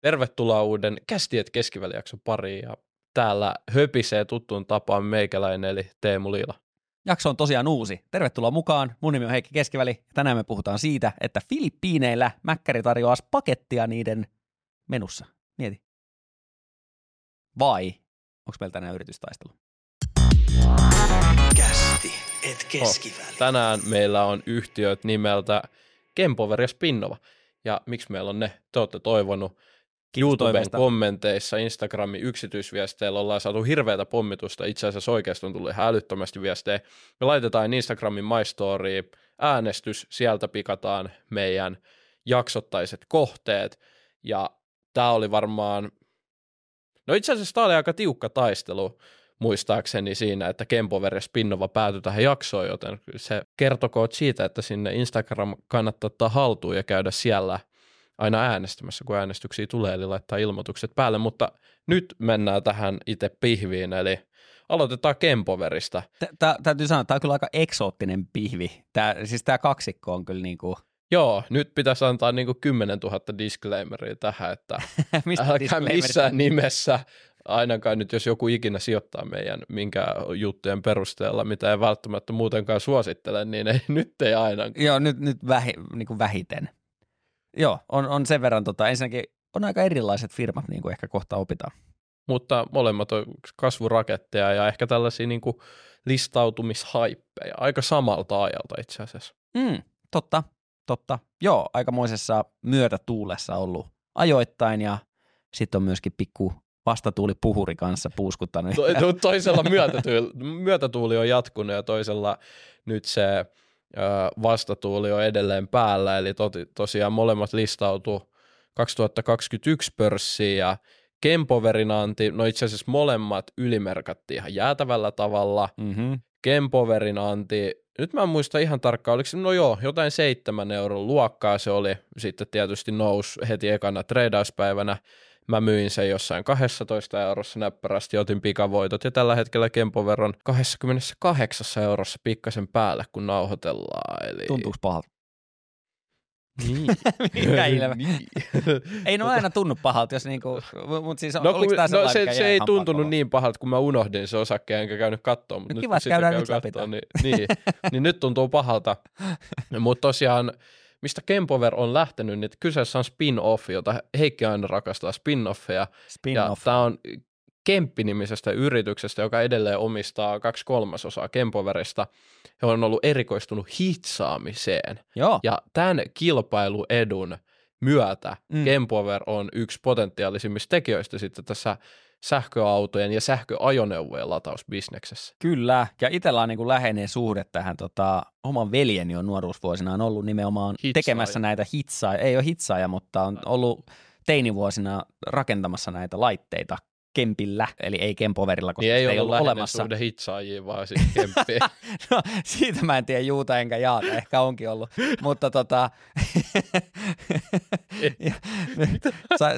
Tervetuloa uuden Kästiet keskivälijakson pariin ja täällä höpisee tuttuun tapaan meikäläinen eli Teemu Liila. Jakso on tosiaan uusi. Tervetuloa mukaan. Mun nimi on Heikki Keskiväli. Tänään me puhutaan siitä, että Filippiineillä Mäkkäri tarjoaa pakettia niiden menussa. Mieti. Vai onko meillä tänään yritystaistelu? Kästi, et keskiväli. Oh, tänään meillä on yhtiöt nimeltä Kempover ja Spinnova. Ja miksi meillä on ne? Te olette toivonut YouTuben kommenteissa, Instagramin yksityisviesteillä ollaan saatu hirveätä pommitusta. Itse asiassa oikeasti on tullut ihan älyttömästi viestejä. Me laitetaan Instagramin My Story äänestys, sieltä pikataan meidän jaksottaiset kohteet. Ja tämä oli varmaan, no itse asiassa tämä oli aika tiukka taistelu muistaakseni siinä, että Kempover ja Spinnova päätyi tähän jaksoon, joten se kertokoo siitä, että sinne Instagram kannattaa ottaa haltuun ja käydä siellä aina äänestämässä, kun äänestyksiä tulee, eli laittaa ilmoitukset päälle, mutta nyt mennään tähän itse pihviin, eli aloitetaan Kempoverista. Tää, täytyy sanoa, että tämä on kyllä aika eksoottinen pihvi. Tää, siis tämä kaksikko on kyllä niinku, Joo, nyt pitäisi antaa niinku 10 000 disclaimeria tähän, että älkää missään nimessä, ainakaan nyt jos joku ikinä sijoittaa meidän minkä juttujen perusteella, mitä ei välttämättä muutenkaan suosittele, niin ei, nyt ei ainakaan. Joo, nyt, nyt vähi, niinku vähiten. Joo, on, on sen verran, tota, ensinnäkin on aika erilaiset firmat, niin kuin ehkä kohta opitaan. Mutta molemmat on kasvuraketteja ja ehkä tällaisia niinku listautumishaippeja, aika samalta ajalta itse asiassa. Mm, totta, totta. Joo, aikamoisessa myötätuulessa ollut ajoittain ja sitten on myöskin pikku vastatuuli puhuri kanssa puuskuttanut. To, to, toisella myötätuuli, myötätuuli on jatkunut ja toisella nyt se vastatuuli on edelleen päällä, eli to, tosiaan molemmat listautuu 2021 pörssiin ja Kempoverin anti, no itse asiassa molemmat ylimerkattiin ihan jäätävällä tavalla. Mm-hmm. Kempoverin anti, nyt mä en muista ihan tarkkaan, oliko se, no joo, jotain seitsemän euron luokkaa se oli, sitten tietysti nousi heti ekana treidauspäivänä, mä myin sen jossain 12 eurossa näppärästi, otin pikavoitot ja tällä hetkellä Kempover on 28 eurossa pikkasen päälle, kun nauhoitellaan. Eli... Tuntuuko pahalta? Niin. Mikä ilme? niin. Ei no aina tunnu pahalta, jos niinku, mutta siis No, oliko kun, no se, se ei tuntunut niin pahalta, kun mä unohdin se osakkeen enkä käynyt katsoa. Mutta No nyt, kiva, käydään käy nyt läpi niin, niin, niin, nyt tuntuu pahalta. Mutta tosiaan, mistä Kempover on lähtenyt, niin kyseessä on spin-off, jota Heikki aina rakastaa spin-offeja. Ja Spin-off. tämä on Kemppi-nimisestä yrityksestä, joka edelleen omistaa kaksi kolmasosaa Kempoverista. He on ollut erikoistunut hitsaamiseen. Joo, Ja tämän kilpailuedun myötä mm. Kempover on yksi potentiaalisimmista tekijöistä sitten tässä sähköautojen ja sähköajoneuvojen latausbisneksessä. kyllä. Ja itsellä on niinku läheinen suhde tähän tota, oman veljeni on nuoruusvuosina on ollut nimenomaan Hitsaaja. tekemässä näitä hitsaa, ei ole hitsaaja, mutta on ollut teinivuosina rakentamassa näitä laitteita Kempillä, eli ei Kempoverilla, koska Niin ei sitä ollut, olemassa. suhde hitsaajiin, vaan siis Kemppiin. No, siitä mä en tiedä juuta enkä jaata, ehkä onkin ollut, mutta tota, ja,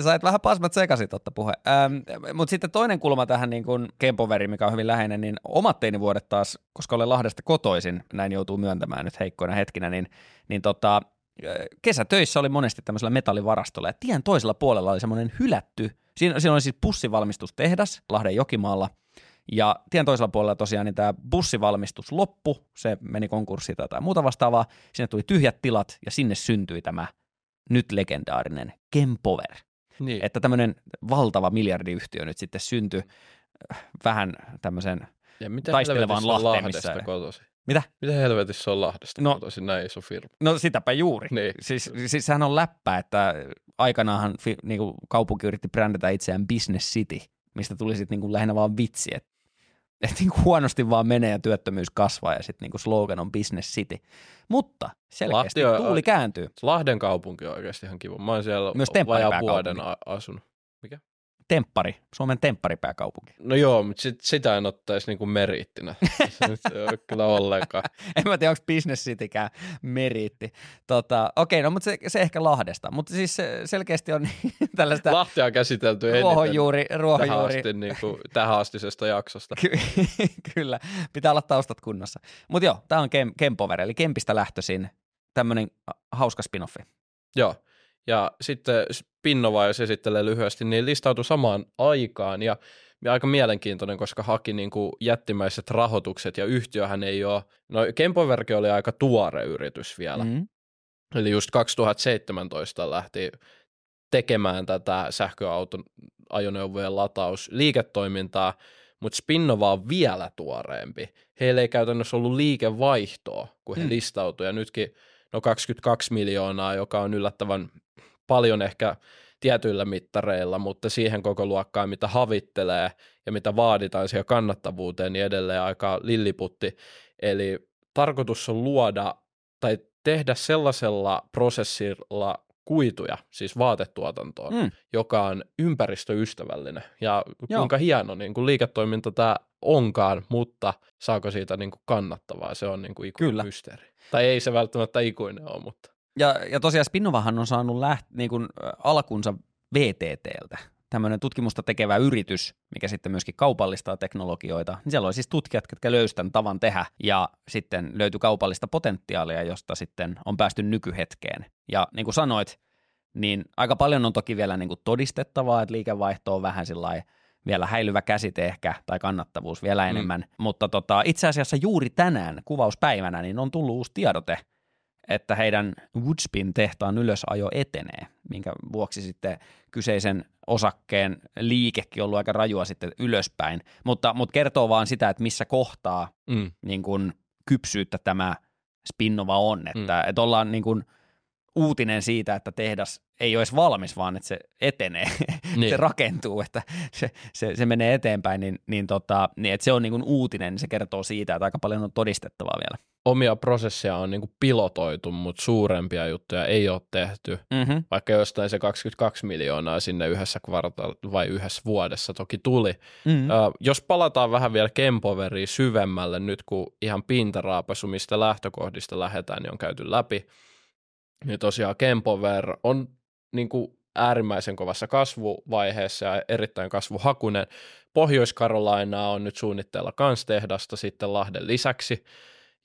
sait, vähän pasmat sekaisin totta puhe. Ähm, mutta sitten toinen kulma tähän niin kuin Kempoveri, mikä on hyvin läheinen, niin omat teinivuodet taas, koska olen Lahdesta kotoisin, näin joutuu myöntämään nyt heikkoina hetkinä, niin, niin tota, kesätöissä oli monesti tämmöisellä metallivarastolla, ja tien toisella puolella oli semmoinen hylätty, siinä, siinä oli siis bussivalmistustehdas Lahden Jokimaalla, ja tien toisella puolella tosiaan niin tämä bussivalmistus loppu, se meni konkurssiin tai muuta vastaavaa, sinne tuli tyhjät tilat ja sinne syntyi tämä nyt legendaarinen Kempover. niin. Että tämmöinen valtava miljardiyhtiö nyt sitten syntyi äh, vähän tämmöisen, taistelevaan Lahteen, missä- kotoisin? Mitä? Miten helvetissä on Lahdesta No- kotoisin näin iso firma? No sitäpä juuri. Niin. Siis, siis sehän on läppä, että aikanaanhan fi, niin kuin kaupunki yritti brändätä itseään Business City, mistä tuli sitten niin lähinnä vaan vitsi, että et niin kuin huonosti vaan menee ja työttömyys kasvaa ja sitten niin slogan on Business City. Mutta selkeästi Lahti on- tuuli kääntyy. Lahden kaupunki on oikeasti ihan kiva. Mä oon siellä Myös vajaa vuoden asunut. Temppari, Suomen tempparipääkaupunki. No joo, mutta sit, sitä en ottaisi niinku meriittinä. se ole kyllä ollenkaan. en mä tiedä, onko Business Citykään meriitti. Tota, Okei, no mutta se, se, ehkä Lahdesta. Mutta siis se selkeästi on tällaista Lahtia on käsitelty eniten ruohonjuuri, tähän, ruohonjuuri asti, niin kuin, tähän astisesta jaksosta. Ky- kyllä, pitää olla taustat kunnossa. Mutta joo, tämä on Kem- Kempover, eli Kempistä lähtöisin tämmöinen hauska spin-offi. Joo. Ja sitten Spinnova, jos esittelee lyhyesti, niin listautui samaan aikaan ja, aika mielenkiintoinen, koska haki niin kuin jättimäiset rahoitukset ja yhtiöhän ei ole, no Kempoverke oli aika tuore yritys vielä, mm. eli just 2017 lähti tekemään tätä sähköauton ajoneuvojen lataus liiketoimintaa, mutta Spinnova on vielä tuoreempi. Heillä ei käytännössä ollut liikevaihtoa, kun he mm. listautuivat, ja nytkin no 22 miljoonaa, joka on yllättävän paljon ehkä tietyillä mittareilla, mutta siihen koko luokkaan, mitä havittelee ja mitä vaaditaan siihen kannattavuuteen, niin edelleen aika lilliputti. Eli tarkoitus on luoda tai tehdä sellaisella prosessilla kuituja, siis vaatetuotantoon, mm. joka on ympäristöystävällinen. Ja Joo. kuinka hieno niin kuin liiketoiminta tämä onkaan, mutta saako siitä niin kuin kannattavaa, se on niin kuin ikuinen Kyllä. mysteeri. Tai ei se välttämättä ikuinen ole, mutta. Ja, ja tosiaan Spinnovahan on saanut läht, niin kuin, alkunsa VTTltä, tämmöinen tutkimusta tekevä yritys, mikä sitten myöskin kaupallistaa teknologioita. Niin siellä oli siis tutkijat, jotka löysivät tavan tehdä ja sitten löytyi kaupallista potentiaalia, josta sitten on päästy nykyhetkeen. Ja niin kuin sanoit, niin aika paljon on toki vielä niin kuin todistettavaa, että liikevaihto on vähän sillä vielä häilyvä käsite ehkä, tai kannattavuus vielä mm. enemmän. Mm. Mutta tota, itse asiassa juuri tänään, kuvauspäivänä, niin on tullut uusi tiedote – että heidän Woodspin-tehtaan ylösajo etenee, minkä vuoksi sitten kyseisen osakkeen liikekin on ollut aika rajua sitten ylöspäin, mutta, mutta kertoo vaan sitä, että missä kohtaa mm. niin kuin, kypsyyttä tämä Spinnova on, että, mm. että ollaan niin kuin, uutinen siitä, että tehdas ei ole edes valmis, vaan että se etenee, niin. se rakentuu, että se, se, se menee eteenpäin, niin, niin, tota, niin että se on niin kuin uutinen, niin se kertoo siitä, että aika paljon on todistettavaa vielä omia prosesseja on niin pilotoitu, mutta suurempia juttuja ei ole tehty, mm-hmm. vaikka jostain se 22 miljoonaa sinne yhdessä kvartaal- vai yhdessä vuodessa toki tuli. Mm-hmm. Ö, jos palataan vähän vielä Kempoveriin syvemmälle nyt, kun ihan pintaraapasu, mistä lähtökohdista lähdetään, niin on käyty läpi, niin tosiaan Kempover on niin kuin äärimmäisen kovassa kasvuvaiheessa ja erittäin kasvuhakunen. Pohjois-Karolainaa on nyt suunnitteilla kans tehdasta sitten Lahden lisäksi.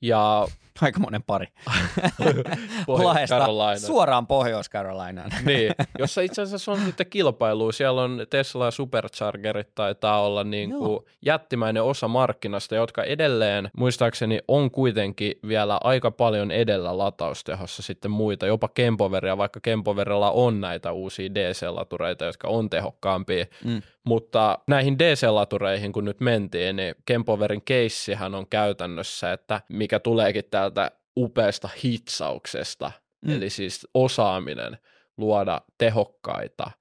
Ja Aika monen pari. Lahdesta suoraan Pohjois-Carolinaan. niin, jossa itse asiassa on sitten kilpailu. Siellä on Tesla Superchargerit taitaa olla niin kuin jättimäinen osa markkinasta, jotka edelleen muistaakseni on kuitenkin vielä aika paljon edellä lataustehossa sitten muita, jopa Kempoveria, vaikka Kempoverilla on näitä uusia DC-latureita, jotka on tehokkaampia. Mm. Mutta näihin DC-latureihin, kun nyt mentiin, niin Kempoverin keissihän on käytännössä, että mikä tuleekin täällä täältä upeasta hitsauksesta, mm. eli siis osaaminen luoda tehokkaita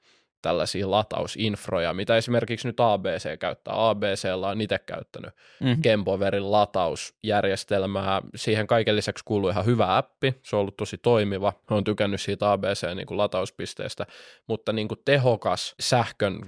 tällaisia latausinfroja, mitä esimerkiksi nyt ABC käyttää. ABClla on itse käyttänyt mm-hmm. Kempoverin latausjärjestelmää. Siihen kaiken lisäksi kuuluu ihan hyvä appi, se on ollut tosi toimiva. Olen tykännyt siitä ABC-latauspisteestä, niin mutta niin kuin tehokas sähkön,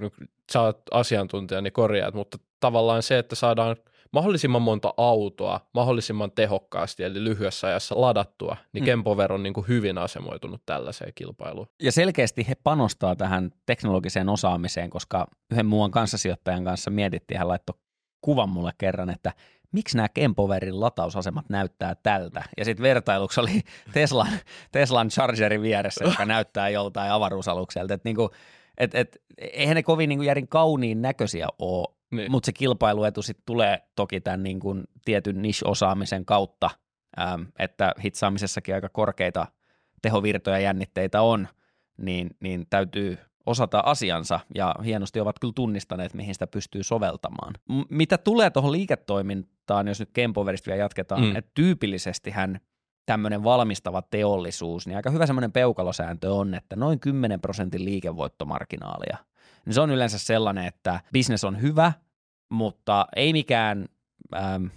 sä oot asiantuntija, niin korjaat, mutta tavallaan se, että saadaan mahdollisimman monta autoa mahdollisimman tehokkaasti eli lyhyessä ajassa ladattua, niin mm. Kempover on niin kuin hyvin asemoitunut tällaiseen kilpailuun. Ja selkeästi he panostaa tähän teknologiseen osaamiseen, koska yhden muun kanssasijoittajan kanssa mietittiin, hän laittoi kuvan mulle kerran, että miksi nämä Kempoverin latausasemat näyttää tältä. Ja sitten vertailuksi oli Teslan, Teslan Chargerin vieressä, joka näyttää joltain avaruusalukselta. Että niinku, et, et, eihän ne kovin niinku järin kauniin näköisiä ole niin. Mutta se kilpailuetu sitten tulee toki tämän niin kuin tietyn niche-osaamisen kautta, ähm, että hitsaamisessakin aika korkeita tehovirtoja jännitteitä on, niin, niin täytyy osata asiansa ja hienosti ovat kyllä tunnistaneet, mihin sitä pystyy soveltamaan. M- mitä tulee tuohon liiketoimintaan, jos nyt Kempoverista vielä jatketaan, mm. että tyypillisesti hän tämmöinen valmistava teollisuus, niin aika hyvä semmoinen peukalosääntö on, että noin 10 prosentin liikevoittomarginaalia – niin se on yleensä sellainen, että business on hyvä, mutta ei mikään äm,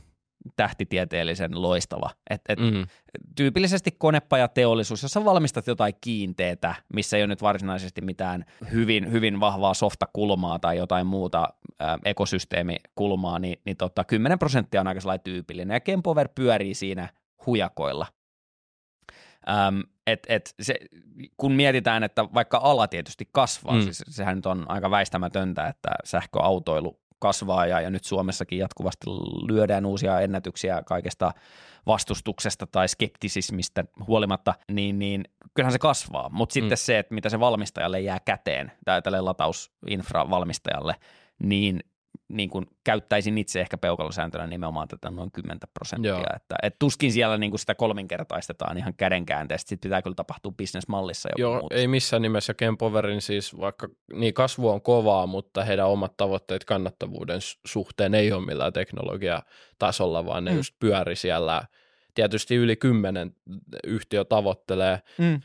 tähtitieteellisen loistava. Et, et mm. Tyypillisesti konepajateollisuus, jossa valmistat jotain kiinteetä, missä ei ole nyt varsinaisesti mitään hyvin, hyvin vahvaa softakulmaa tai jotain muuta ä, ekosysteemikulmaa, niin, niin tota, 10 prosenttia on aika sellainen tyypillinen, ja Kempover pyörii siinä hujakoilla. Äm, et, et se, kun mietitään, että vaikka ala tietysti kasvaa, mm. siis sehän nyt on aika väistämätöntä, että sähköautoilu kasvaa ja, ja nyt Suomessakin jatkuvasti lyödään uusia ennätyksiä kaikesta vastustuksesta tai skeptisismistä huolimatta, niin, niin kyllähän se kasvaa. Mutta sitten mm. se, että mitä se valmistajalle jää käteen, tai tälle latausinfra-valmistajalle, niin niin kuin käyttäisin itse ehkä peukalosääntönä nimenomaan tätä noin 10 prosenttia, Joo. että et tuskin siellä niin kuin sitä kolminkertaistetaan ihan kädenkäänteessä, sitten pitää kyllä tapahtua bisnesmallissa joku Joo, muutos. ei missään nimessä Kempoverin siis, vaikka niin kasvu on kovaa, mutta heidän omat tavoitteet kannattavuuden suhteen ei ole millään teknologiatasolla, vaan ne mm. just pyöri siellä, tietysti yli kymmenen yhtiö tavoittelee, mm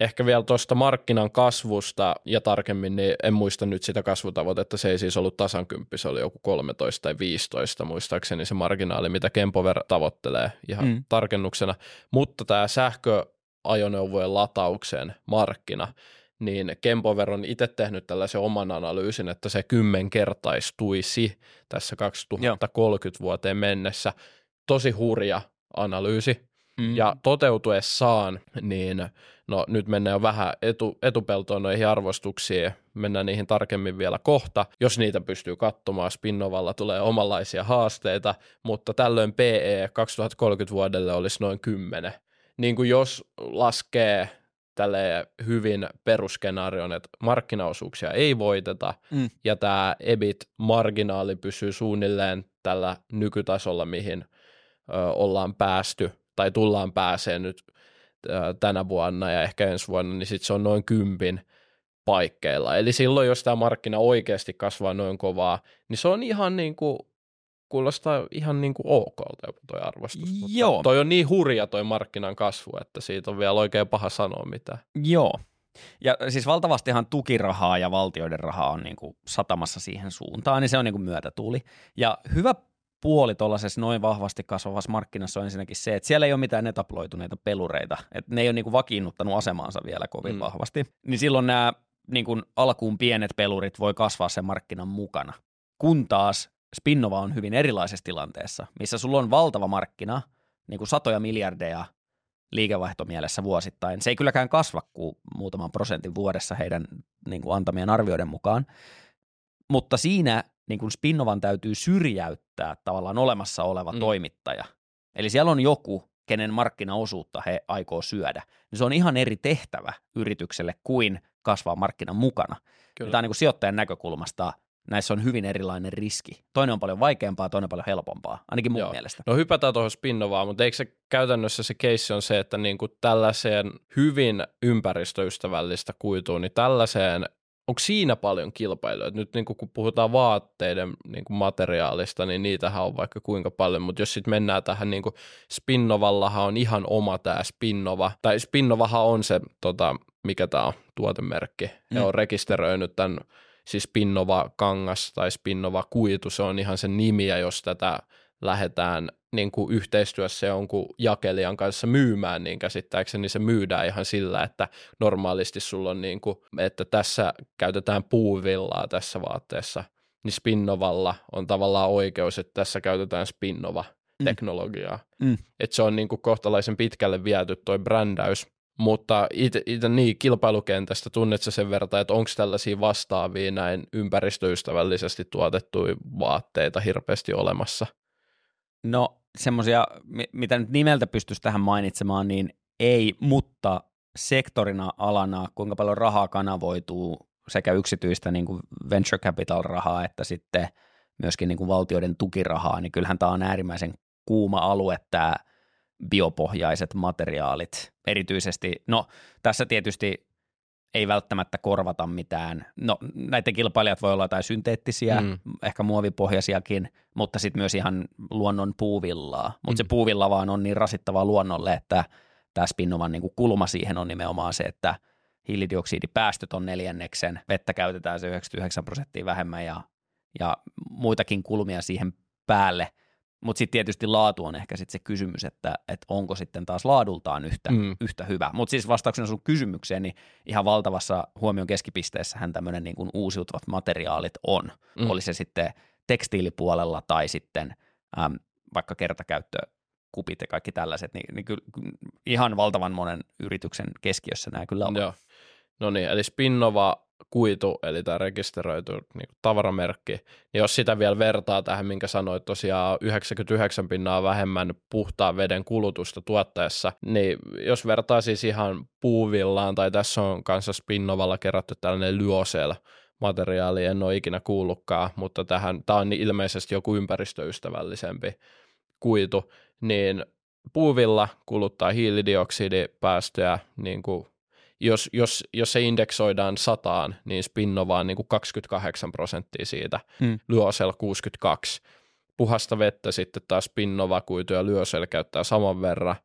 ehkä vielä tuosta markkinan kasvusta ja tarkemmin, niin en muista nyt sitä kasvutavoitetta, se ei siis ollut tasan kymppi, se oli joku 13 tai 15 muistaakseni se marginaali, mitä Kempover tavoittelee ihan mm. tarkennuksena, mutta tämä sähköajoneuvojen latauksen markkina, niin Kempover on itse tehnyt tällaisen oman analyysin, että se kymmenkertaistuisi tässä 2030 Joo. vuoteen mennessä. Tosi hurja analyysi, mm. ja toteutuessaan, niin no nyt mennään jo vähän etu, etupeltoon noihin arvostuksiin, mennään niihin tarkemmin vielä kohta, jos niitä pystyy katsomaan, Spinnovalla tulee omanlaisia haasteita, mutta tällöin PE 2030 vuodelle olisi noin 10. Niin kuin jos laskee tälle hyvin peruskenaarion, että markkinaosuuksia ei voiteta mm. ja tämä EBIT-marginaali pysyy suunnilleen tällä nykytasolla, mihin ö, ollaan päästy tai tullaan pääseen nyt tänä vuonna ja ehkä ensi vuonna, niin sitten se on noin kympin paikkeilla. Eli silloin, jos tämä markkina oikeasti kasvaa noin kovaa, niin se on ihan niin kuin, kuulostaa ihan niin kuin ok toi arvostus. Joo. Mutta toi on niin hurja toi markkinan kasvu, että siitä on vielä oikein paha sanoa mitään. Joo. Ja siis valtavastihan tukirahaa ja valtioiden rahaa on niin kuin satamassa siihen suuntaan, niin se on niin kuin myötätuuli. Ja hyvä puoli tuollaisessa noin vahvasti kasvavassa markkinassa on ensinnäkin se, että siellä ei ole mitään etaploituneita pelureita, että ne ei ole niin kuin vakiinnuttanut asemaansa vielä kovin mm. vahvasti, niin silloin nämä niin kuin alkuun pienet pelurit voi kasvaa sen markkinan mukana. Kun taas Spinnova on hyvin erilaisessa tilanteessa, missä sulla on valtava markkina, niin kuin satoja miljardeja liikevaihtomielessä vuosittain. Se ei kylläkään kasva kuin muutaman prosentin vuodessa heidän niin kuin antamien arvioiden mukaan, mutta siinä niin kuin Spinnovan täytyy syrjäyttää tavallaan olemassa oleva mm. toimittaja. Eli siellä on joku, kenen markkinaosuutta he aikoo syödä. Niin se on ihan eri tehtävä yritykselle kuin kasvaa markkinan mukana. Kyllä. Tämä on niin kuin sijoittajan näkökulmasta näissä on hyvin erilainen riski. Toinen on paljon vaikeampaa, toinen paljon helpompaa, ainakin mun Joo. mielestä. No hypätään tuohon Spinnovaan, mutta eikö se käytännössä se keissi on se, että niin kuin tällaiseen hyvin ympäristöystävällistä kuituun, niin tällaiseen onko siinä paljon kilpailuja? Nyt niin kun puhutaan vaatteiden niin materiaalista, niin niitähän on vaikka kuinka paljon, mutta jos sitten mennään tähän, niin Spinnovallahan on ihan oma tämä Spinnova, tai Spinnovahan on se, tota, mikä tämä on, tuotemerkki, mm. ja on rekisteröinyt tämän siis Spinnova kangas tai Spinnova kuitu, se on ihan se nimi, ja jos tätä lähdetään niin kuin yhteistyössä jonkun jakelijan kanssa myymään, niin käsittääkseni se myydään ihan sillä, että normaalisti sulla on niin kuin, että tässä käytetään puuvillaa tässä vaatteessa, niin Spinnovalla on tavallaan oikeus, että tässä käytetään Spinnova mm. teknologiaa. Mm. Mm. Että se on niin kuin kohtalaisen pitkälle viety toi brändäys, mutta itse niin kilpailukentästä tunnetko sen verran, että onko tällaisia vastaavia näin ympäristöystävällisesti tuotettuja vaatteita hirveästi olemassa? No semmoisia, mitä nyt nimeltä pystyisi tähän mainitsemaan, niin ei, mutta sektorina alana, kuinka paljon rahaa kanavoituu sekä yksityistä niin kuin venture capital rahaa että sitten myöskin niin kuin valtioiden tukirahaa, niin kyllähän tämä on äärimmäisen kuuma alue tämä biopohjaiset materiaalit. Erityisesti, no tässä tietysti ei välttämättä korvata mitään. No näiden kilpailijat voi olla jotain synteettisiä, mm. ehkä muovipohjaisiakin, mutta sitten myös ihan luonnon puuvillaa. Mutta mm. se puuvilla vaan on niin rasittava luonnolle, että tämä Spinnovan niin kulma siihen on nimenomaan se, että hiilidioksidipäästöt on neljänneksen, vettä käytetään se 99 prosenttia vähemmän ja, ja muitakin kulmia siihen päälle – mutta sitten tietysti laatu on ehkä sitten se kysymys, että, että onko sitten taas laadultaan yhtä, mm. yhtä hyvä. Mutta siis vastauksena sun kysymykseen, niin ihan valtavassa huomion keskipisteessähän tämmöinen niin kuin uusiutuvat materiaalit on. Mm. Oli se sitten tekstiilipuolella tai sitten äm, vaikka kertakäyttökupit ja kaikki tällaiset, niin, niin kyllä ihan valtavan monen yrityksen keskiössä nämä kyllä on. Joo. No niin, eli Spinnova kuitu, eli tämä rekisteröity niin tavaramerkki, niin jos sitä vielä vertaa tähän, minkä sanoit tosiaan 99 pinnaa vähemmän puhtaan veden kulutusta tuotteessa, niin jos vertaa siis ihan puuvillaan, tai tässä on kanssa Spinnovalla kerätty tällainen lyosel, materiaali, en ole ikinä kuullutkaan, mutta tähän, tämä on ilmeisesti joku ympäristöystävällisempi kuitu, niin puuvilla kuluttaa hiilidioksidipäästöjä niin kuin jos, jos, jos se indeksoidaan sataan, niin Spinnova on niin kuin 28 prosenttia siitä, mm. Lyosel 62. Puhasta vettä sitten taas Spinnova kuitu ja Lyosel käyttää saman verran,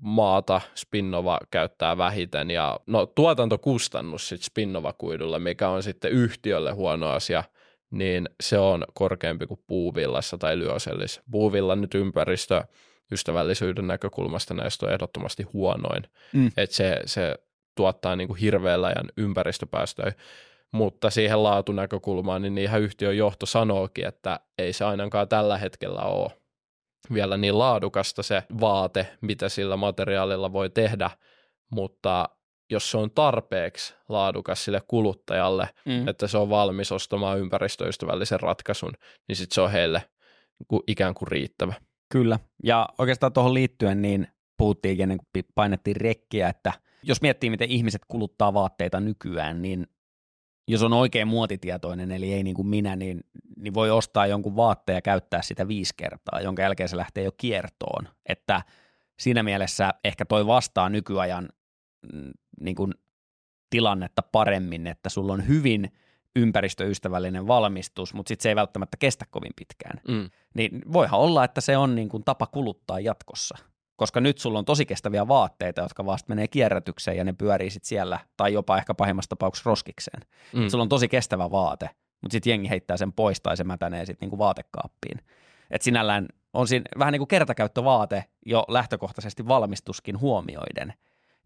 maata Spinnova käyttää vähiten ja no tuotantokustannus sitten Spinnova kuidulle, mikä on sitten yhtiölle huono asia, niin se on korkeampi kuin puuvillassa tai lyösellissä. Puuvilla nyt ympäristö ystävällisyyden näkökulmasta näistä on ehdottomasti huonoin. Mm. Että se, se tuottaa niin kuin hirveällä ajan ympäristöpäästöjä. Mutta siihen laatunäkökulmaan, niin ihan yhtiön johto sanookin, että ei se ainakaan tällä hetkellä ole vielä niin laadukasta se vaate, mitä sillä materiaalilla voi tehdä, mutta jos se on tarpeeksi laadukas sille kuluttajalle, mm. että se on valmis ostamaan ympäristöystävällisen ratkaisun, niin sitten se on heille ikään kuin riittävä. Kyllä, ja oikeastaan tuohon liittyen niin puhuttiin ennen kuin painettiin rekkiä, että jos miettii, miten ihmiset kuluttaa vaatteita nykyään, niin jos on oikein muotitietoinen, eli ei niin kuin minä, niin, niin voi ostaa jonkun vaatteen ja käyttää sitä viisi kertaa, jonka jälkeen se lähtee jo kiertoon. Että siinä mielessä ehkä toi vastaa nykyajan mm, niin kuin tilannetta paremmin, että sulla on hyvin ympäristöystävällinen valmistus, mutta sitten se ei välttämättä kestä kovin pitkään. Mm. Niin voihan olla, että se on niin kuin tapa kuluttaa jatkossa koska nyt sulla on tosi kestäviä vaatteita, jotka vasta menee kierrätykseen ja ne pyörii sitten siellä, tai jopa ehkä pahimmassa tapauksessa roskikseen. Mm. Sulla on tosi kestävä vaate, mutta sitten jengi heittää sen pois tai se mätänee sitten niinku vaatekaappiin. Et sinällään on siinä vähän niin kuin kertakäyttövaate jo lähtökohtaisesti valmistuskin huomioiden,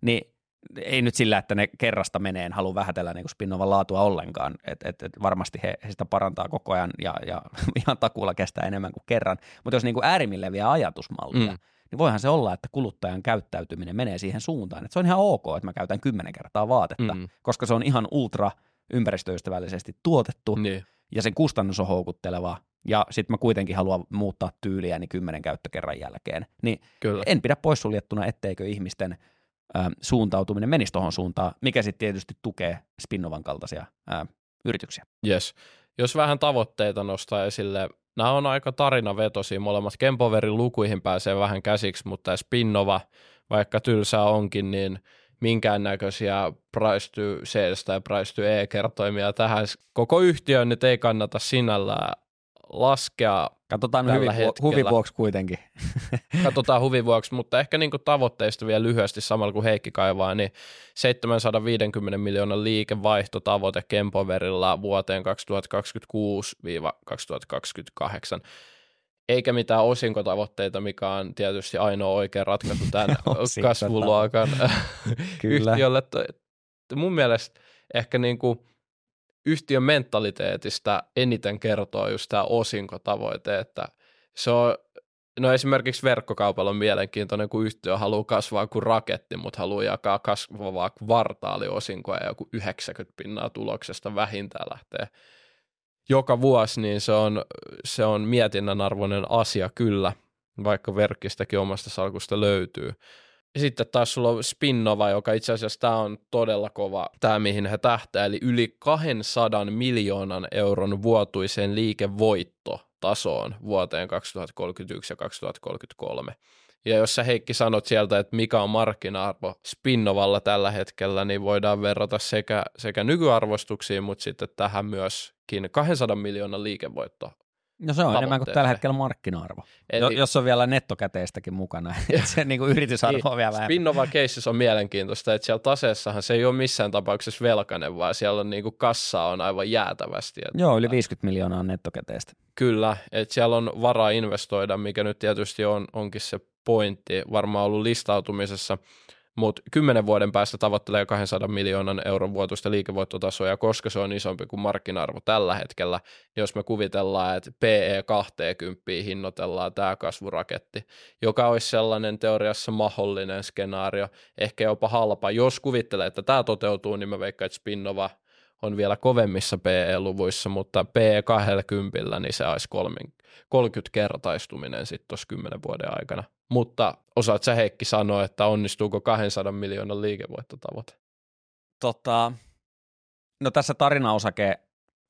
niin ei nyt sillä, että ne kerrasta menee, en halua vähätellä niin Spinnovan laatua ollenkaan, että et, et varmasti he, he sitä parantaa koko ajan ja, ja ihan takuulla kestää enemmän kuin kerran, mutta jos niin kuin äärimmilleen vie ajatusmallia, mm niin voihan se olla, että kuluttajan käyttäytyminen menee siihen suuntaan, että se on ihan ok, että mä käytän kymmenen kertaa vaatetta, mm. koska se on ihan ultra ympäristöystävällisesti tuotettu niin. ja sen kustannus on houkutteleva ja sitten mä kuitenkin haluan muuttaa tyyliäni niin kymmenen käyttökerran jälkeen, niin Kyllä. en pidä poissuljettuna, etteikö ihmisten suuntautuminen menisi tuohon suuntaan, mikä sitten tietysti tukee Spinnovan kaltaisia ä, yrityksiä. Yes. Jos vähän tavoitteita nostaa esille, nämä on aika tarinavetosia molemmat. Kempoverin lukuihin pääsee vähän käsiksi, mutta Spinnova, vaikka tylsää onkin, niin minkäännäköisiä price to sales tai price to e-kertoimia tähän koko yhtiöön nyt ei kannata sinällään laskea Katsotaan hyvi, huvivuoksi kuitenkin. Katsotaan huvivuoksi, mutta ehkä niin tavoitteista vielä lyhyesti samalla kuin Heikki kaivaa, niin 750 miljoonan liikevaihtotavoite Kempoverilla vuoteen 2026-2028 eikä mitään osinkotavoitteita, mikä on tietysti ainoa oikea ratkaisu tämän kasvuluokan yhtiölle. Mun mielestä ehkä niin kuin yhtiön mentaliteetistä eniten kertoo just tämä osinkotavoite, että se on, no esimerkiksi verkkokaupalla on mielenkiintoinen, kun yhtiö haluaa kasvaa kuin raketti, mutta haluaa jakaa kasvavaa kvartaaliosinkoa ja joku 90 pinnaa tuloksesta vähintään lähtee joka vuosi, niin se on, se on mietinnän arvoinen asia kyllä, vaikka verkkistäkin omasta salkusta löytyy. Sitten taas sulla on Spinnova, joka itse asiassa tämä on todella kova, tämä mihin he tähtää, eli yli 200 miljoonan euron vuotuiseen liikevoittotasoon vuoteen 2031 ja 2033. Ja jos sä Heikki sanot sieltä, että mikä on markkina-arvo Spinnovalla tällä hetkellä, niin voidaan verrata sekä, sekä nykyarvostuksiin, mutta sitten tähän myöskin 200 miljoonan liikevoitto No se on enemmän kuin tällä hetkellä markkina-arvo, Eli, jos on vielä nettokäteistäkin mukana. se niin kuin yritysarvo niin, on vielä vähemmän. Spinnova Cases on mielenkiintoista, että siellä taseessahan se ei ole missään tapauksessa velkainen, vaan siellä on niin kuin kassa on aivan jäätävästi. Että Joo, yli 50 miljoonaa on nettokäteistä. Kyllä, että siellä on varaa investoida, mikä nyt tietysti on, onkin se pointti varmaan ollut listautumisessa – mutta kymmenen vuoden päästä tavoittelee 200 miljoonan euron vuotuista liikevoittotasoa, ja koska se on isompi kuin markkina-arvo tällä hetkellä, niin jos me kuvitellaan, että PE 20 hinnoitellaan tämä kasvuraketti, joka olisi sellainen teoriassa mahdollinen skenaario, ehkä jopa halpa. Jos kuvittelee, että tämä toteutuu, niin mä veikkaan, että Spinnova on vielä kovemmissa PE-luvuissa, mutta PE 20 niin se olisi 30 kertaistuminen sitten tuossa 10 vuoden aikana. Mutta osaat sä Heikki sanoa, että onnistuuko 200 miljoonan liikevoittotavoite? Tota, no tässä tarinaosake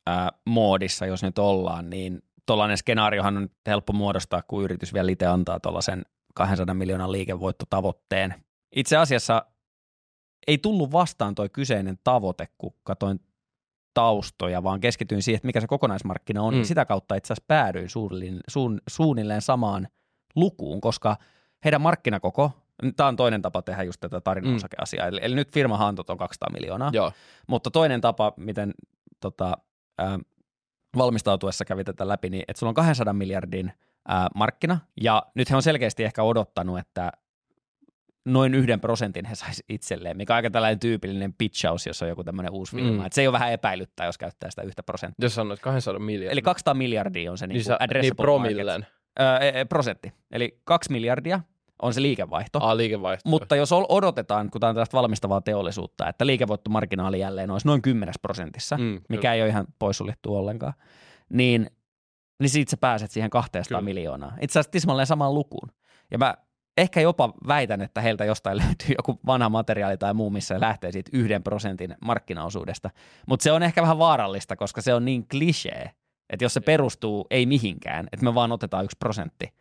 ää, moodissa, jos nyt ollaan, niin tuollainen skenaariohan on helppo muodostaa, kun yritys vielä itse antaa tuollaisen 200 miljoonan liikevoittotavoitteen. Itse asiassa ei tullut vastaan toi kyseinen tavoite, kun katoin taustoja, vaan keskityin siihen, että mikä se kokonaismarkkina on, mm. niin sitä kautta itse asiassa päädyin suunnilleen, suun, suunnilleen samaan lukuun, koska heidän markkinakoko, tämä on toinen tapa tehdä just tätä tarinaosakeasiaa, mm. eli, eli nyt firmahantot on 200 miljoonaa, Joo. mutta toinen tapa, miten tota, ää, valmistautuessa kävi tätä läpi, niin että sulla on 200 miljardin ää, markkina, ja nyt he on selkeästi ehkä odottanut, että noin yhden prosentin he saisi itselleen, mikä on aika tällainen tyypillinen pitchaus, jos on joku tämmöinen uusi firma. Mm. Et se ei ole vähän epäilyttää, jos käyttää sitä yhtä prosenttia. Jos sanoit 200 miljardia. Eli 200 miljardia on se niin, niin, sä, niin promillen. Öö, prosentti. Eli 2 miljardia on se liikevaihto. Ah, liikevaihto. Mutta jos odotetaan, kun tämä on tällaista valmistavaa teollisuutta, että liikevoittomarginaali jälleen olisi noin 10 prosentissa, mm, mikä kyllä. ei ole ihan poissuljettu ollenkaan, niin, niin siitä sä pääset siihen 200 kyllä. miljoonaa. Itse asiassa tismalleen samaan lukuun. Ja mä ehkä jopa väitän, että heiltä jostain löytyy joku vanha materiaali tai muu, missä lähtee siitä yhden prosentin markkinaosuudesta. Mutta se on ehkä vähän vaarallista, koska se on niin klisee, että jos se perustuu ei mihinkään, että me vaan otetaan yksi prosentti,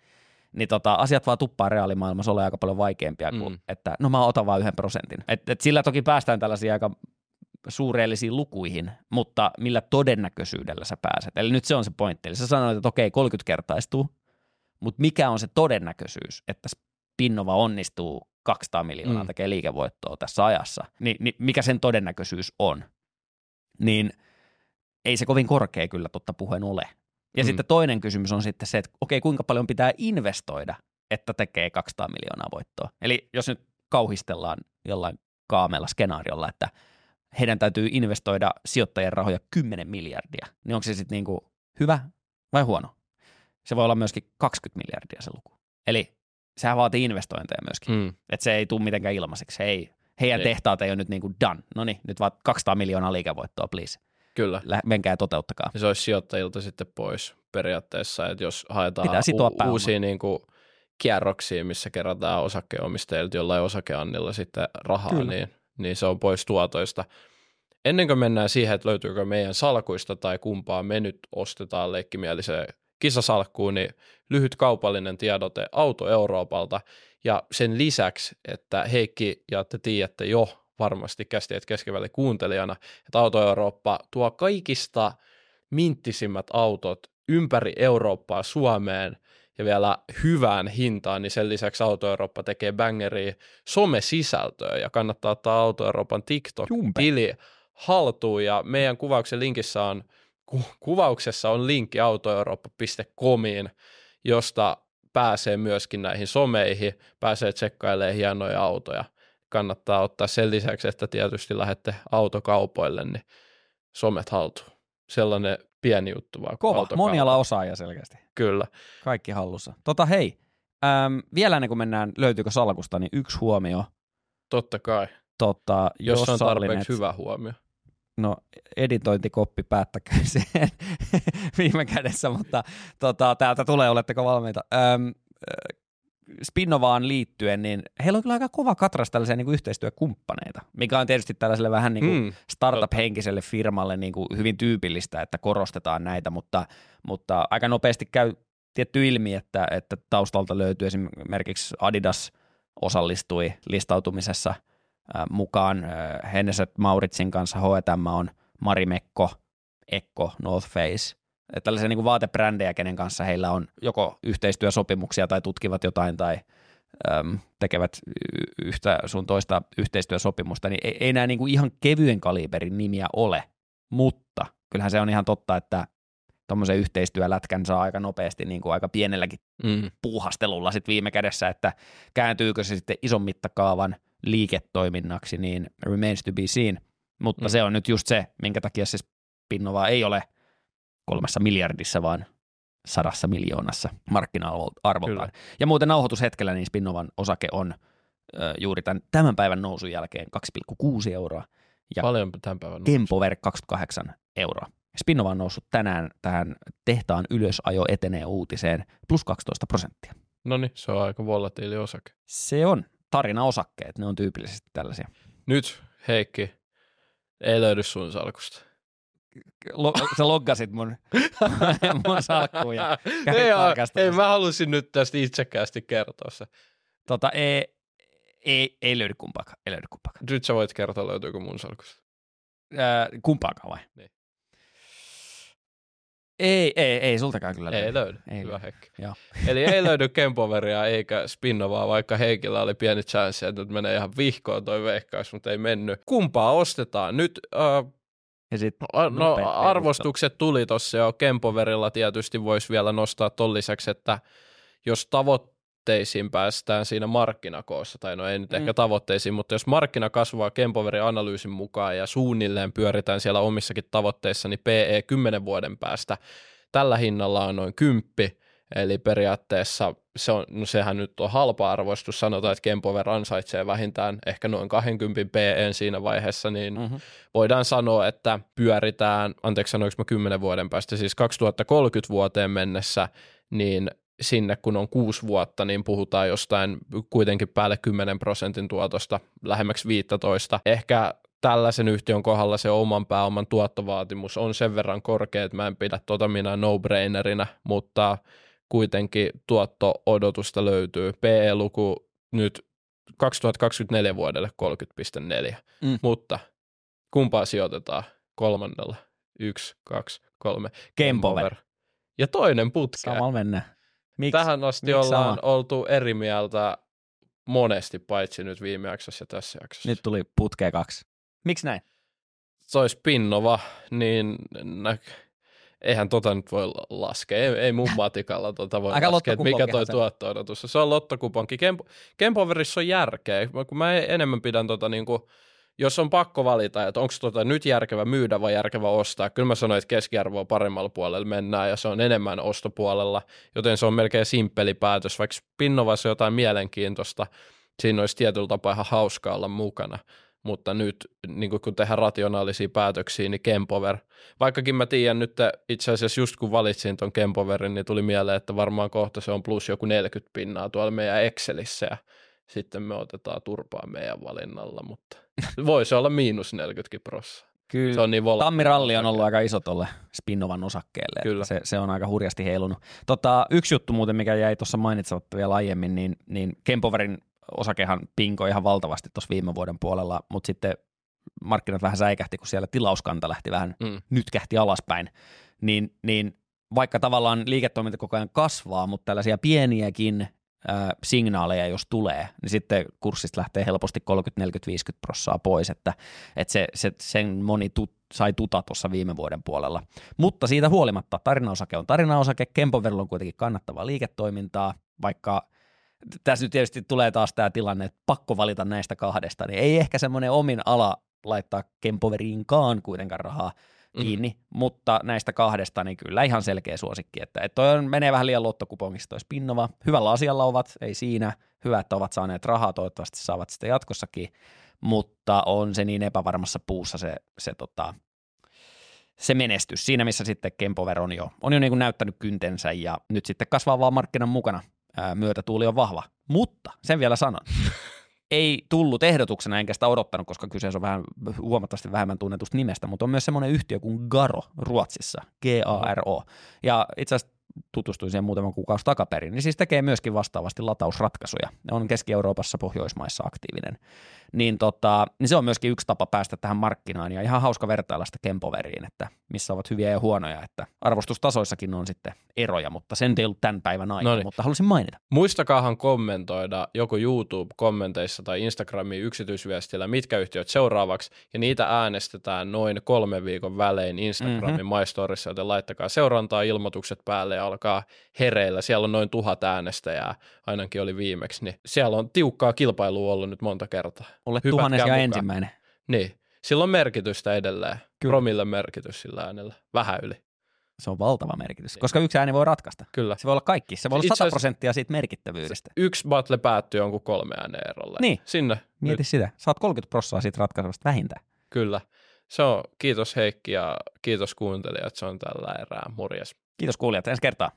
niin tota, asiat vaan tuppaa reaalimaailmassa ole aika paljon vaikeampia kuin, mm. että no mä otan vain yhden prosentin. Et, et sillä toki päästään tällaisiin aika suureellisiin lukuihin, mutta millä todennäköisyydellä sä pääset. Eli nyt se on se pointti. Eli sä sanoit, että okei, 30 kertaistuu, mutta mikä on se todennäköisyys, että Pinnova onnistuu 200 miljoonaa mm. tekee liikevoittoa tässä ajassa, niin, niin mikä sen todennäköisyys on? Niin ei se kovin korkea kyllä totta puheen ole. Ja mm. sitten toinen kysymys on sitten se, että okei, kuinka paljon pitää investoida, että tekee 200 miljoonaa voittoa. Eli jos nyt kauhistellaan jollain kaamella skenaariolla, että heidän täytyy investoida sijoittajien rahoja 10 miljardia, niin onko se sitten niinku hyvä vai huono? Se voi olla myöskin 20 miljardia se luku. Eli sehän vaatii investointeja myöskin. Mm. Että se ei tule mitenkään ilmaiseksi. Ei, heidän ei. tehtaat ei ole nyt niin kuin done. No niin, nyt vaan 200 miljoonaa liikevoittoa, please. Kyllä. Lä- menkää toteuttakaa. Se olisi sijoittajilta sitten pois periaatteessa, että jos haetaan u- uusia niin kuin kierroksia, missä kerätään osakkeenomistajilta jollain osakeannilla sitten rahaa, niin, niin se on pois tuotoista. Ennen kuin mennään siihen, että löytyykö meidän salkuista tai kumpaa me nyt ostetaan leikkimieliseen kisasalkkuun, niin lyhyt kaupallinen tiedote Auto Euroopalta. Ja sen lisäksi, että Heikki ja te tiedätte jo varmasti kästiet keskiväli kuuntelijana, että Auto Eurooppa tuo kaikista minttisimmät autot ympäri Eurooppaa Suomeen ja vielä hyvään hintaan, niin sen lisäksi Auto Eurooppa tekee bangeriä some-sisältöä ja kannattaa ottaa Auto Euroopan TikTok-tili haltuun. Ja meidän kuvauksen linkissä on ku- kuvauksessa on linkki autoeurooppa.comiin, josta pääsee myöskin näihin someihin, pääsee tsekkailemaan hienoja autoja. Kannattaa ottaa sen lisäksi, että tietysti lähette autokaupoille, niin somet haltuun. Sellainen pieni juttu vaan. Kova, moniala osaaja selkeästi. Kyllä. Kaikki hallussa. Tota hei, äm, vielä ennen kuin mennään, löytyykö salkusta, niin yksi huomio. Totta kai. Tota, jos, jos on tarpeeksi hyvä huomio no editointikoppi päättäköön sen viime kädessä, mutta tota, täältä tulee, oletteko valmiita? Öm, Spinnovaan liittyen, niin heillä on kyllä aika kova katras tällaisia niin kuin yhteistyökumppaneita, mikä on tietysti tällaiselle vähän niin kuin mm, startup-henkiselle firmalle niin kuin hyvin tyypillistä, että korostetaan näitä, mutta, mutta aika nopeasti käy tietty ilmi, että, että taustalta löytyy esimerkiksi Adidas osallistui listautumisessa – mukaan Henneset Mauritsin kanssa H&M on Marimekko, Ekko, North Face. Että tällaisia niin kuin vaatebrändejä, kenen kanssa heillä on joko yhteistyösopimuksia tai tutkivat jotain tai äm, tekevät yhtä sun toista yhteistyösopimusta, niin ei, ei nämä niin kuin ihan kevyen kaliberin nimiä ole, mutta kyllähän se on ihan totta, että tuommoisen yhteistyölätkän saa aika nopeasti niin kuin aika pienelläkin mm. puuhastelulla sit viime kädessä, että kääntyykö se sitten ison mittakaavan liiketoiminnaksi, niin remains to be seen. Mutta mm. se on nyt just se, minkä takia se Spinnova ei ole kolmessa miljardissa, vaan sadassa miljoonassa markkina-arvoltaan. Ja muuten nauhoitushetkellä niin Spinnovan osake on ö, juuri tämän, tämän päivän nousun jälkeen 2,6 euroa. Ja Paljon tämän päivän Kempover 28 euroa. Spinnova on noussut tänään tähän tehtaan ylösajo etenee uutiseen plus 12 prosenttia. No niin, se on aika volatiili osake. Se on tarinaosakkeet, ne on tyypillisesti tällaisia. Nyt, Heikki, ei löydy sun salkusta. Lo- sä loggasit mun, mun salkkuun ja ei, ei, mä halusin nyt tästä itsekkäästi kertoa se. Tota, ei, ei, ei löydy kumpaakaan, ei löydy kumpaakaan. Nyt sä voit kertoa, löytyykö mun salkusta. Ää, kumpaakaan vai? Niin. Ei, ei, ei sultakaan kyllä Ei löydy. Ei Hyvä löydy. Joo. Eli ei löydy Kempoveria eikä Spinnovaa, vaikka Heikillä oli pieni chance, että nyt menee ihan vihkoon toi veikkaus, mutta ei mennyt. Kumpaa ostetaan? Nyt äh, Ja sit, No perustelu. arvostukset tuli tuossa jo. Kempoverilla tietysti voisi vielä nostaa ton lisäksi, että jos tavoitteisiin päästään siinä markkinakoossa, tai no ei nyt Mm. ehkä tavoitteisiin, mutta jos markkina kasvaa Kempoverin analyysin mukaan ja suunnilleen pyöritään siellä omissakin tavoitteissa, niin PE 10 vuoden päästä tällä hinnalla on noin 10, eli periaatteessa se on, no sehän nyt on halpa arvostus, sanotaan, että Kempover ansaitsee vähintään ehkä noin 20 PE siinä vaiheessa, niin mm-hmm. voidaan sanoa, että pyöritään, anteeksi sanoinko mä 10 vuoden päästä, siis 2030 vuoteen mennessä, niin sinne kun on kuusi vuotta, niin puhutaan jostain kuitenkin päälle 10 prosentin tuotosta, lähemmäksi 15. Ehkä tällaisen yhtiön kohdalla se oman pääoman tuottovaatimus on sen verran korkea, että mä en pidä tota minä no-brainerina, mutta kuitenkin tuotto-odotusta löytyy. PE-luku nyt 2024 vuodelle 30,4, Mm. mutta kumpaa sijoitetaan kolmannella? Yksi, kaksi, kolme. Kempover. Ja toinen putkea. Samalla mennään. Miks? Tähän asti miksi ollaan sama? oltu eri mieltä monesti, paitsi nyt viime jaksossa ja tässä jaksossa. Nyt tuli putkea kaksi. Miksi näin? Se olisi Pinnova, niin nä- eihän tota nyt voi laskea. Ei, ei mun matikalla tota voi Aika laskea, että mikä toi tuotto-odotus on. Se on lottokuponki. Kemp- Kempoverissa on järkeä, kun mä enemmän pidän tota niinku, jos on pakko valita, että onko tota nyt järkevä myydä vai järkevä ostaa, kyllä mä sanoin, että keskiarvoa paremmalla puolella mennään ja se on enemmän ostopuolella, joten se on melkein simppeli päätös, vaikka Pinnovassa jotain mielenkiintoista, siinä olisi tietyllä tapaa ihan hauskaa olla mukana, mutta nyt niin kun tehdään rationaalisia päätöksiä, niin Kempover, vaikkakin mä tiedän nyt itse asiassa just kun valitsin ton Kempoverin, niin tuli mieleen, että varmaan kohta se on plus joku 40 pinnaa tuolla meidän Excelissä ja sitten me otetaan turpaa meidän valinnalla, mutta voisi olla miinus 40 prossaa. Kyllä. Se on niin volatiili Tammiralli on ollut aika iso tolle Spinnovan osakkeelle. Kyllä. Se, se, on aika hurjasti heilunut. Tota, yksi juttu muuten, mikä jäi tuossa mainitsematta vielä aiemmin, niin, niin Kempoverin osakehan pinkoi ihan valtavasti tuossa viime vuoden puolella, mutta sitten markkinat vähän säikähti, kun siellä tilauskanta lähti vähän Mm. nyt kähti alaspäin, niin, niin vaikka tavallaan liiketoiminta koko ajan kasvaa, mutta tällaisia pieniäkin ää, signaaleja, jos tulee, niin sitten kurssista lähtee helposti 30, 40, 50 prossaa pois, että, että se, se, sen moni tut, sai tuta tuossa viime vuoden puolella. Mutta siitä huolimatta tarinaosake on tarinaosake, Kempoverilla on kuitenkin kannattavaa liiketoimintaa, vaikka tässä nyt tietysti tulee taas tämä tilanne, että pakko valita näistä kahdesta, niin ei ehkä semmoinen omin ala laittaa Kempoveriinkaan kuitenkaan rahaa kiinni, mm. mutta näistä kahdesta niin kyllä ihan selkeä suosikki, että, että toi on, menee vähän liian lottokupongista toi Spinnova. Hyvällä asialla ovat, ei siinä, hyvä, että ovat saaneet rahaa, toivottavasti saavat sitä jatkossakin, mutta on se niin epävarmassa puussa se, se, tota, se menestys. Siinä, missä sitten Kempover on jo, on jo niin kuin näyttänyt kyntensä ja nyt sitten kasvaa vaan markkinan mukana. Ää, myötätuuli on vahva. Mutta sen vielä sanon. Ei tullut ehdotuksena, enkä sitä odottanut, koska kyseessä on vähän huomattavasti vähemmän tunnetusta nimestä, mutta on myös semmoinen yhtiö kuin Garo Ruotsissa, G-A-R-O. Ja itse asiassa tutustuin siihen muutaman kuukausi takaperin, niin siis tekee myöskin vastaavasti latausratkaisuja. Ne on Keski-Euroopassa, Pohjoismaissa aktiivinen. Niin, tota, niin se on myöskin yksi tapa päästä tähän markkinaan ja ihan hauska vertailla sitä Kempoveriin, että missä ovat hyviä ja huonoja, että arvostustasoissakin on sitten eroja, mutta sen ei ollut tämän päivän aikaa, Noniin. mutta halusin mainita. Muistakaahan kommentoida joko YouTube-kommenteissa tai Instagramin yksityisviestillä, mitkä yhtiöt seuraavaksi, ja niitä äänestetään noin kolmen viikon välein Instagramin mm-hmm. MyStorissa, joten laittakaa seurantaa, ilmoitukset päälle ja alkaa hereillä. Siellä on noin tuhat äänestäjää, ainakin oli viimeksi, niin siellä on tiukkaa kilpailua ollut nyt monta kertaa. Olet Hypätkää tuhannes ja mukaan. ensimmäinen. Niin, sillä on merkitystä edelleen. Kyllä. Promille merkitys sillä äänellä, vähän yli. Se on valtava merkitys, koska yksi ääni voi ratkaista. Kyllä. Se voi olla kaikki. Se voi olla Itse 100 asiassa- prosenttia siitä merkittävyydestä. Yksi battle päättyy jonkun kolme ääneen erolle. Niin. Sinne. Mieti Nyt. sitä. Saat 30 prosenttia siitä ratkaisevasta vähintään. Kyllä. Se on, kiitos Heikki ja kiitos kuuntelijat, se on tällä erää. Morjes. Kiitos kuulijat, ensi kertaa.